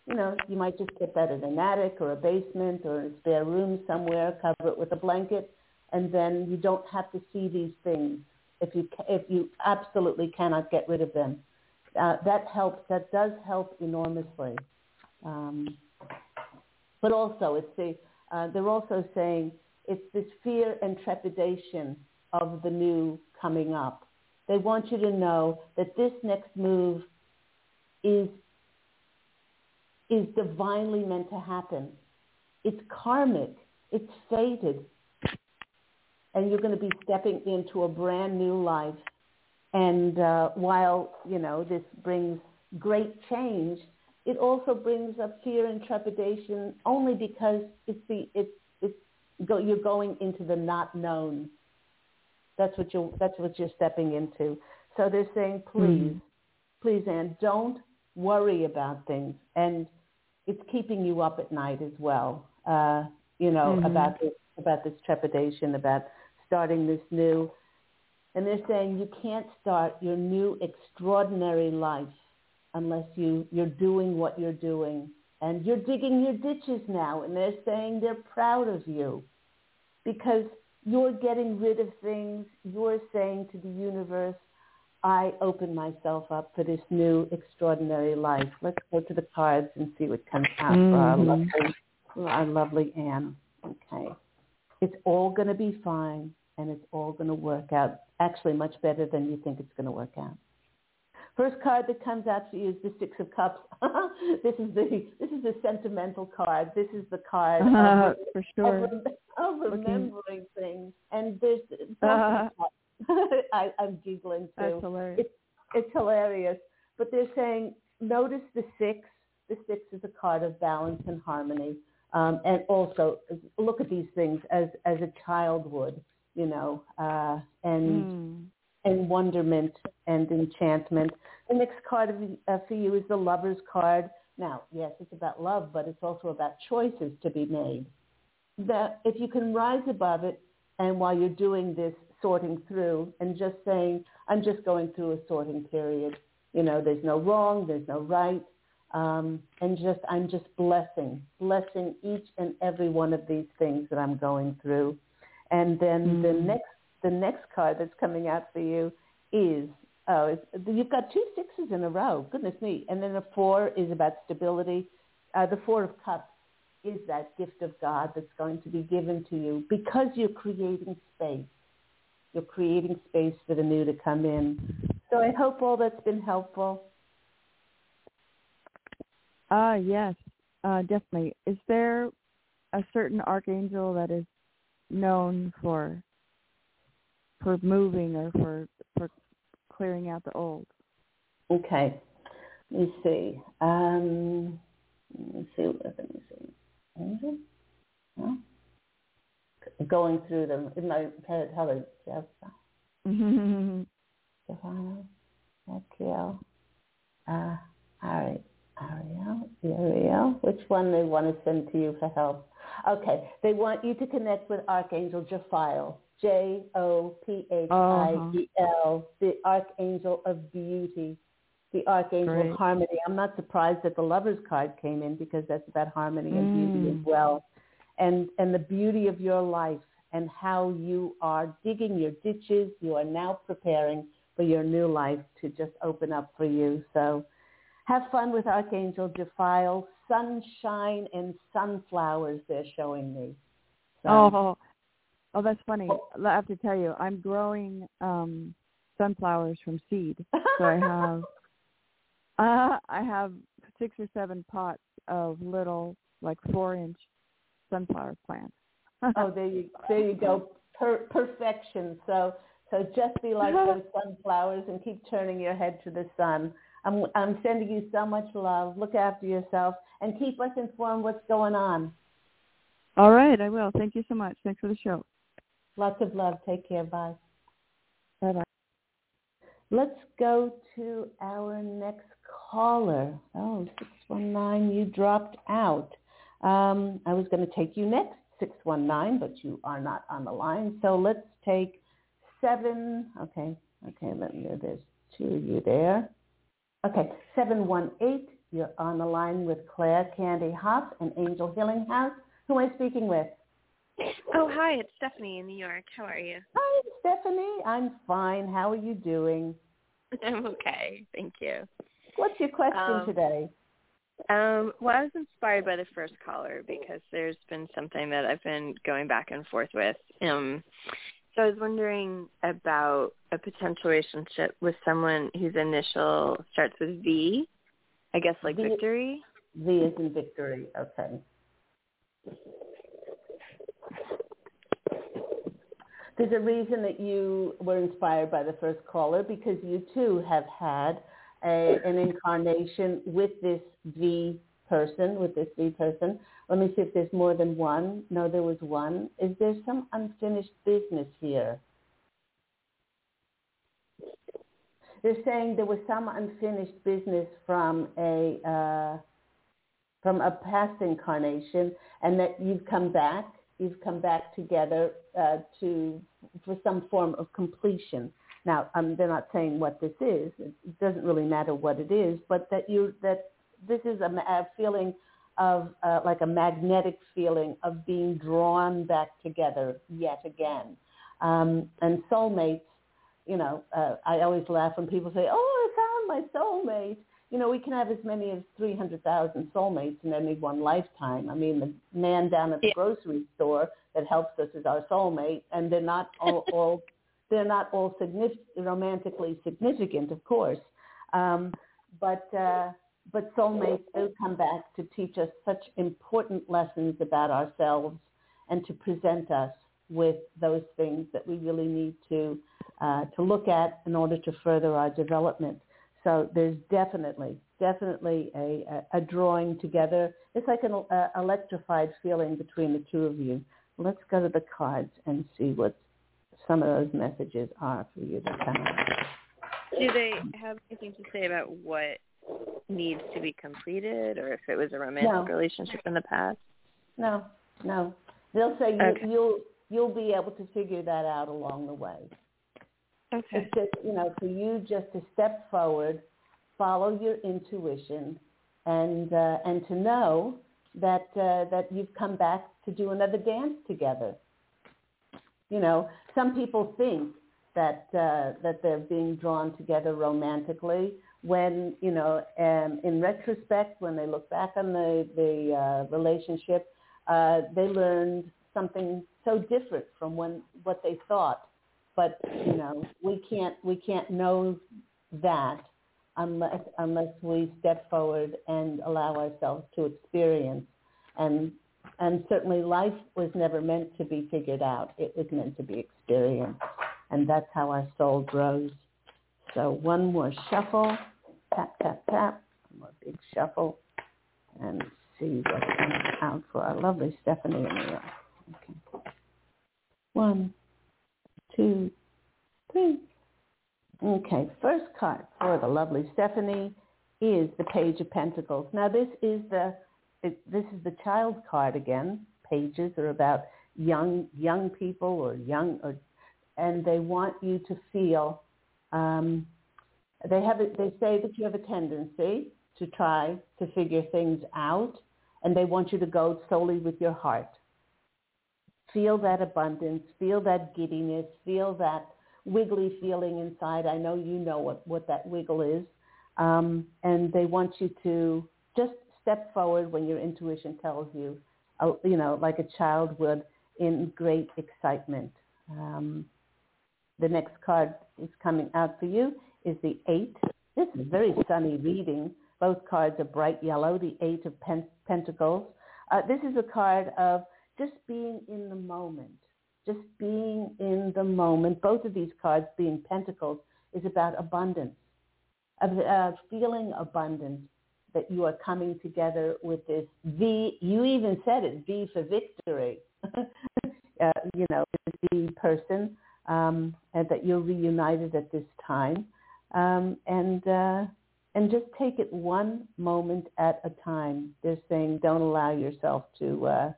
B: you know, you might just get that in an attic or a basement or a spare room somewhere, cover it with a blanket, and then you don't have to see these things if you if you absolutely cannot get rid of them. Uh, that helps. That does help enormously. Um, but also, it's the uh, they're also saying it's this fear and trepidation of the new coming up. They want you to know that this next move is is divinely meant to happen. It's karmic. It's fated and you're going to be stepping into a brand new life. And uh, while, you know, this brings great change, it also brings up fear and trepidation only because it's the, it's, it's go, you're going into the not known. That's what you're, that's what you're stepping into. So they're saying, please, mm please, Anne, don't worry about things. And it's keeping you up at night as well, uh, you know, mm-hmm. about this, about this trepidation, about starting this new. And they're saying you can't start your new extraordinary life unless you, you're doing what you're doing. And you're digging your ditches now. And they're saying they're proud of you because you're getting rid of things. You're saying to the universe, I open myself up for this new extraordinary life. Let's go to the cards and see what comes out mm-hmm. for our mm-hmm. lovely, for our lovely Anne. Okay. It's all going to be fine and it's all going to work out actually much better than you think it's going to work out. First card that comes out for you is the Six of Cups. this is the this is the sentimental card. This is the card uh,
E: of, for sure.
B: of, of remembering okay. things. And there's uh, I, I'm giggling too.
E: Hilarious.
B: It's, it's hilarious. But they're saying notice the six. The six is a card of balance and harmony. Um, and also look at these things as, as a child would, you know, uh, and mm. and wonderment and enchantment. The next card of, uh, for you is the lover's card. Now, yes, it's about love, but it's also about choices to be made. That if you can rise above it, and while you're doing this sorting through, and just saying, I'm just going through a sorting period. You know, there's no wrong, there's no right um, and just I'm just blessing, blessing each and every one of these things that I'm going through. And then mm. the next the next card that's coming out for you is oh you've got two sixes in a row. Goodness me! And then a four is about stability. Uh, the four of cups is that gift of God that's going to be given to you because you're creating space. You're creating space for the new to come in. So I hope all that's been helpful.
E: Ah, uh, yes, uh, definitely. Is there a certain archangel that is known for for moving or for for clearing out the old?
B: Okay, let me see. Um, Let me see. Let me see. Angel? No? Going through them in my head, how they just Stefano, Raguel, uh, Ari, Ariel, Ariel. Which one they want to send to you for help? Okay, they want you to connect with Archangel Jophiel, J O P H I E L, the Archangel of Beauty, the Archangel
E: Great.
B: of Harmony. I'm not surprised that the Lovers card came in because that's about harmony and beauty
E: Mm.
B: as well, and and the beauty of your life and how you are digging your ditches. You are now preparing for your new life to just open up for you. So have fun with Archangel Jophiel, Sunshine and sunflowers they're showing me. So,
E: Oh, oh, that's funny. I have to tell you, I'm growing um sunflowers from seed. So I have, uh, I have six or seven pots of little, like four-inch sunflower plants.
B: oh, there you there you go. Per- perfection. So so just be like those sunflowers and keep turning your head to the sun. I'm I'm sending you so much love. Look after yourself and keep us informed what's going on.
E: All right, I will. Thank you so much. Thanks for the show.
B: Lots of love. Take care. Bye.
E: Bye bye.
B: Let's go to our next caller. Oh, 619, you dropped out. Um, I was going to take you next, 619, but you are not on the line. So let's take seven. Okay, okay, let me, there's two of you there. Okay, 718, you're on the line with Claire Candy Hough and Angel Healing House. Who am I speaking with?
F: Oh, hi, it's Stephanie in New York. How are you?
B: Hi, Stephanie. I'm fine. How are you doing?
F: I'm okay, thank you.
B: What's your question
F: Um,
B: today?
F: Um, well, I was inspired by the first caller because there's been something that I've been going back and forth with. Um, so I was wondering about a potential relationship with someone whose initial starts with V. I guess like
B: V-
F: victory.
B: V is in victory. Okay. There's a reason that you were inspired by the first caller because you too have had a, an incarnation with this V person, with this V person. Let me see if there's more than one. No, there was one. Is there some unfinished business here? They're saying there was some unfinished business from a uh, from a past incarnation, and that you've come back. You've come back together uh, to for some form of completion. Now, um, they're not saying what this is. It doesn't really matter what it is, but that you that this is a, a feeling of uh, like a magnetic feeling of being drawn back together yet again. Um, and soulmates, you know, uh, I always laugh when people say, "Oh, I found my soulmate." You know, we can have as many as 300,000 soulmates in any one lifetime. I mean, the man down at the
F: Yeah.
B: grocery store that helps us is our soulmate, and they're not all, all they're not all significant, romantically significant, of course. Um, but uh, but soulmates do come back to teach us such important lessons about ourselves and to present us with those things that we really need to uh, to look at in order to further our development. So there's definitely definitely a, a, a drawing together. It's like an uh, electrified feeling between the two of you. Let's go to the cards and see what some of those messages are for you to come.
F: Do they have anything to say about what needs to be completed, or if it was a romantic
B: No.
F: relationship in the past?
B: No, no. They'll say you,
F: Okay.
B: you'll you'll be able to figure that out along the way.
F: Okay.
B: It's just you know for you just to step forward, follow your intuition, and uh, and to know that uh, that you've come back to do another dance together. You know, some people think that uh, that they're being drawn together romantically when you know um, in retrospect when they look back on the the uh, relationship uh, they learned something so different from when what they thought. But you know we can't we can't know that unless unless we step forward and allow ourselves to experience. And and certainly life was never meant to be figured out. It was meant to be experienced. And that's how our soul grows. So one more shuffle tap tap tap one more big shuffle and see what's coming out for our lovely Stephanie New Okay. One, two, three. Okay, first card for the lovely Stephanie is the Page of Pentacles. Now this is the it, this is the child card again. Pages are about young young people or young or and they want you to feel um, they have a, they say that you have a tendency to try to figure things out and they want you to go solely with your heart. Feel that abundance feel that giddiness feel that wiggly feeling inside. I know you know what, what that wiggle is. Um, and they want you to just step forward when your intuition tells you uh, you know like a child would in great excitement. Um, the next card is coming out for you is the eight. This is very sunny reading. Both cards are bright yellow, the eight of pentacles. Uh, this is a card of just being in the moment, just being in the moment. Both of these cards being pentacles is about abundance, of uh, feeling abundance that you are coming together with this V. You even said it, V for victory. uh, you know, the person um, and that you're reunited at this time, um, and uh, and just take it one moment at a time. They're saying don't allow yourself to uh,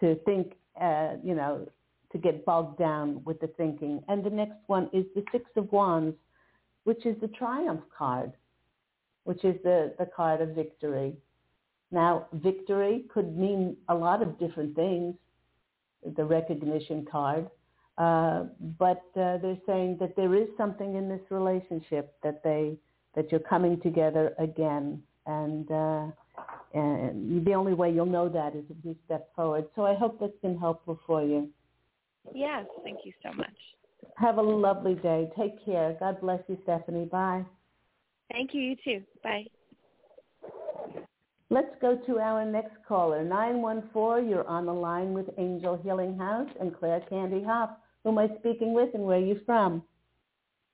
B: to think, uh, you know, to get bogged down with the thinking. And the next one is the Six of Wands, which is the Triumph card, which is the the card of victory. Now, victory could mean a lot of different things. The recognition card uh, but uh, they're saying that there is something in this relationship that they that you're coming together again, and uh, and the only way you'll know that is if you step forward. So I hope that's been helpful for you.
F: Yes, thank you so much.
B: Have a lovely day. Take care. God bless you, Stephanie. Bye.
F: Thank you. You too. Bye.
B: Let's go to our next caller, 914. You're on the line with Angel Healing House and Claire Candy Hough. Who am I speaking with and where are you from?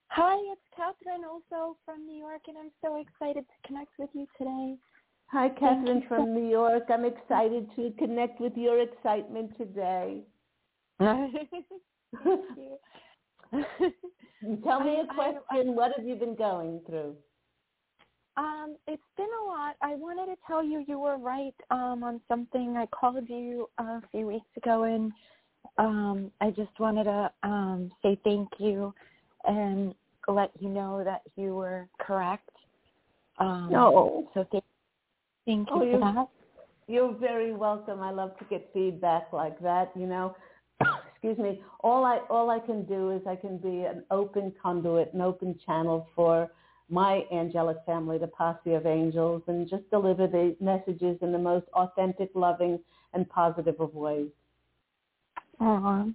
G: Hi, it's Catherine also from New York, and I'm so excited to connect with you today.
B: Hi, Catherine from New York. I'm excited to connect with your excitement today.
G: Thank
B: you. Tell me a question. I, I, what have you been going through?
G: Um, it's been a lot. I wanted to tell you you were right um, on something. I called you a few weeks ago and um, I just wanted to um, say thank you and let you know that you were correct. Um,
B: no.
G: So thank, thank you
B: oh,
G: for that.
B: You're very welcome. I love to get feedback like that. You know, excuse me. All I all I can do is I can be an open conduit, an open channel for my angelic family, the posse of angels, and just deliver the messages in the most authentic, loving, and positive of ways.
G: Oh,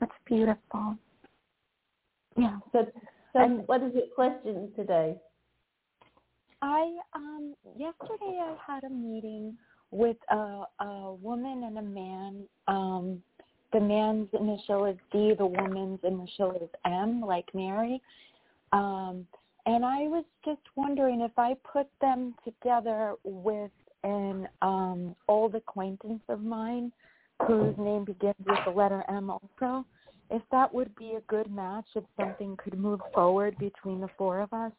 G: that's beautiful. Yeah.
B: So, so and what is your question today?
G: I um yesterday I had a meeting with a a woman and a man. Um the man's initial is D, the woman's initial is M, like Mary. Um and I was just wondering if I put them together with an um old acquaintance of mine whose name begins with the letter M also, if that would be a good match, if something could move forward between the four of us.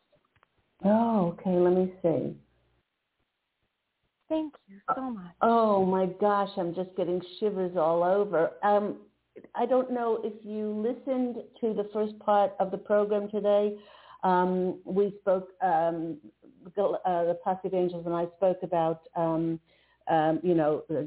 B: Oh, okay. Let me see.
G: Thank you so much.
B: Oh my gosh, I'm just getting shivers all over. Um, I don't know if you listened to the first part of the program today. Um, we spoke, um, uh, the Posse of Angels and I spoke about um, um, you know, uh,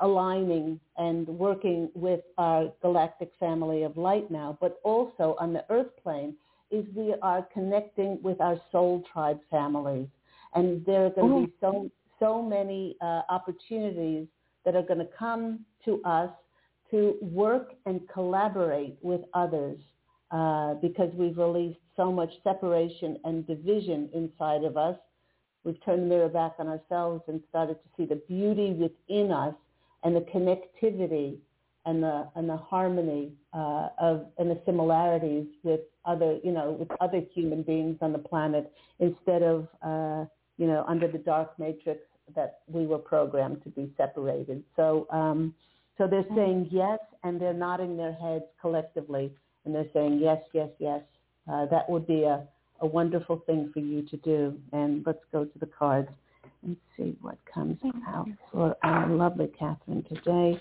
B: aligning and working with our galactic family of light now, but also on the earth plane is we are connecting with our soul tribe families. And there are going to be so, so many uh, opportunities that are going to come to us to work and collaborate with others uh, because we've released so much separation and division inside of us we've turned the mirror back on ourselves and started to see the beauty within us and the connectivity and the and the harmony uh, of and the similarities with other you know with other human beings on the planet instead of uh, you know under the dark matrix that we were programmed to be separated. So um, so they're
G: Mm-hmm.
B: saying yes, and they're nodding their heads collectively, and they're saying yes, yes, yes. Uh, that would be a, a wonderful thing for you to do. And let's go to the cards and see what comes out for our lovely Catherine today.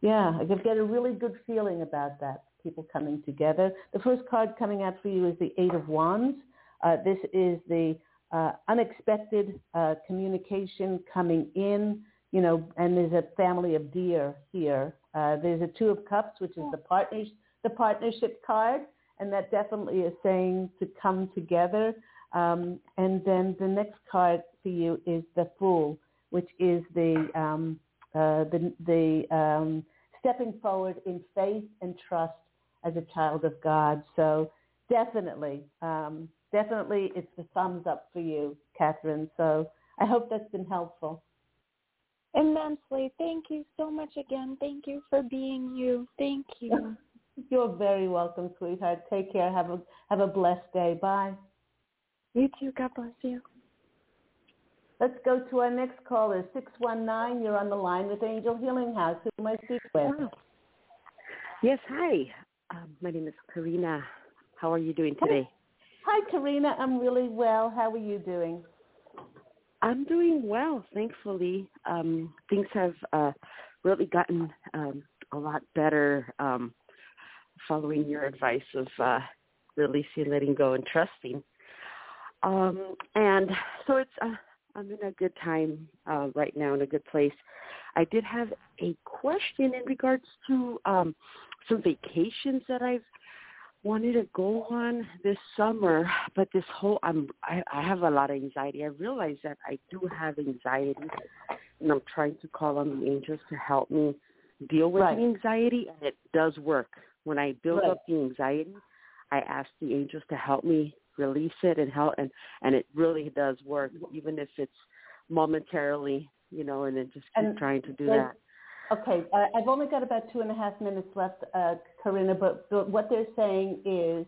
B: Yeah, I get a really good feeling about that, people coming together. The first card coming out for you is the Eight of Wands. Uh, this is the uh, unexpected uh, communication coming in, you know, and there's a family of deer here. Uh, there's a Two of Cups, which is the partners, the partnership card, and that definitely is saying to come together. Um, and then the next card for you is the Fool, which is the um, uh, the, the um, stepping forward in faith and trust as a child of God. So definitely, um, definitely, it's the thumbs up for you, Catherine. So I hope that's been helpful.
G: Immensely. Thank you so much again. Thank you for being you. Thank you.
B: You're very welcome, sweetheart. Take care. Have a have a blessed day. Bye.
G: You too. God bless you.
B: Let's go to our next caller, 619. You're on the line with Angel Healing House. Who am I speaking with?
H: Oh. Yes, hi. Um, my name is Karina. How are you doing today?
B: Hi, Karina. I'm really well. How are you doing?
H: I'm doing well, thankfully. Um, things have uh, really gotten um, a lot better um, following your advice of uh, releasing, letting go, and trusting. Um, and so it's uh, I'm in a good time uh, right now, in a good place. I did have a question in regards to um, some vacations that I've wanted to go on this summer, but this whole I'm I, I have a lot of anxiety. I realize that I do have anxiety, and I'm trying to call on the angels to help me deal with
B: Right.
H: the anxiety, and it does work. When I build
B: Right.
H: up the anxiety, I ask the angels to help me release it and help, and and it really does work, even if it's momentarily, you know, and then just keep
B: And
H: trying to do that.
B: Okay, uh, I've only got about two and a half minutes left, uh, Karina, but, but what they're saying is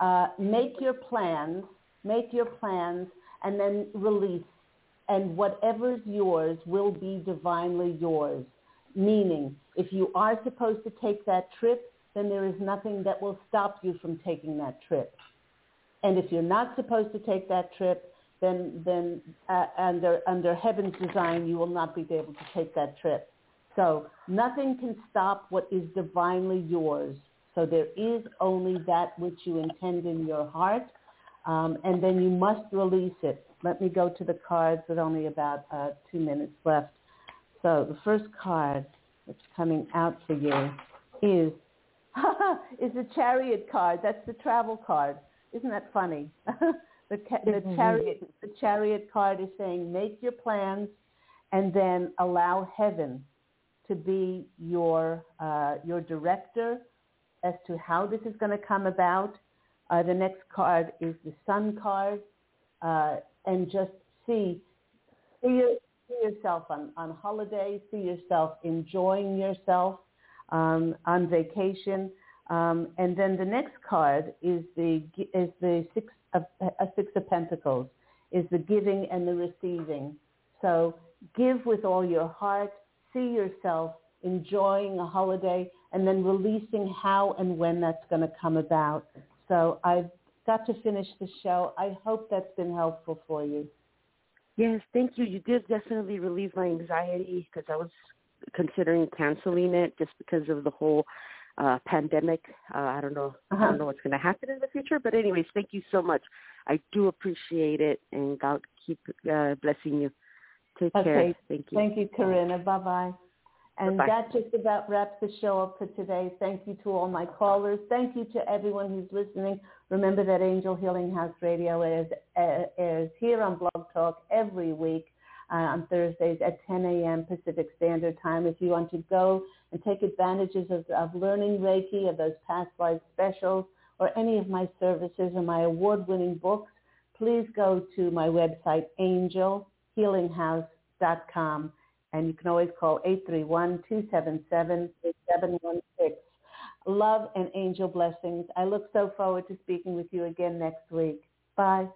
B: uh, make your plans, make your plans, and then release. And whatever's yours will be divinely yours. Meaning, if you are supposed to take that trip, then there is nothing that will stop you from taking that trip. And if you're not supposed to take that trip, then then uh, under under heaven's design, you will not be able to take that trip. So nothing can stop what is divinely yours. So there is only that which you intend in your heart, um, and then you must release it. Let me go to the cards with only about uh, two minutes left. So the first card that's coming out for you is is the chariot card. That's the travel card. Isn't that funny? the, ca- the
H: Mhm.
B: chariot the chariot card is saying make your plans and then allow heaven to be your uh, your director as to how this is going to come about. Uh, the next card is the Sun card, uh, and just see see, your, see yourself on on holiday, see yourself enjoying yourself um, on vacation, um, and then the next card is the is the six of a six of Pentacles, is the giving and the receiving. So give with all your heart see yourself enjoying a holiday and then releasing how and when that's going to come about. So I've got to finish the show. I hope that's been helpful for you.
H: Yes, thank you. You did definitely relieve my anxiety because I was considering canceling it just because of the whole uh pandemic. Uh, I don't know. I
B: Uh-huh.
H: don't know what's going to happen in the future, but anyways, thank you so much. I do appreciate it, and God keep uh, blessing you. Take care.
B: Okay.
H: Thank you.
B: Thank you, Corinna. Bye-bye. And
H: Bye-bye.
B: that just about wraps the show up for today. Thank you to all my callers. Thank you to everyone who's listening. Remember that Angel Healing House Radio is, uh, is here on Blog Talk every week uh, on Thursdays at 10 a.m. Pacific Standard Time. If you want to go and take advantages of, of learning Reiki, of those past life specials, or any of my services or my award-winning books, please go to my website, angelhealinghouse.com. And you can always call 831-277-8716. Love and angel blessings. I look so forward to speaking with you again next week. Bye.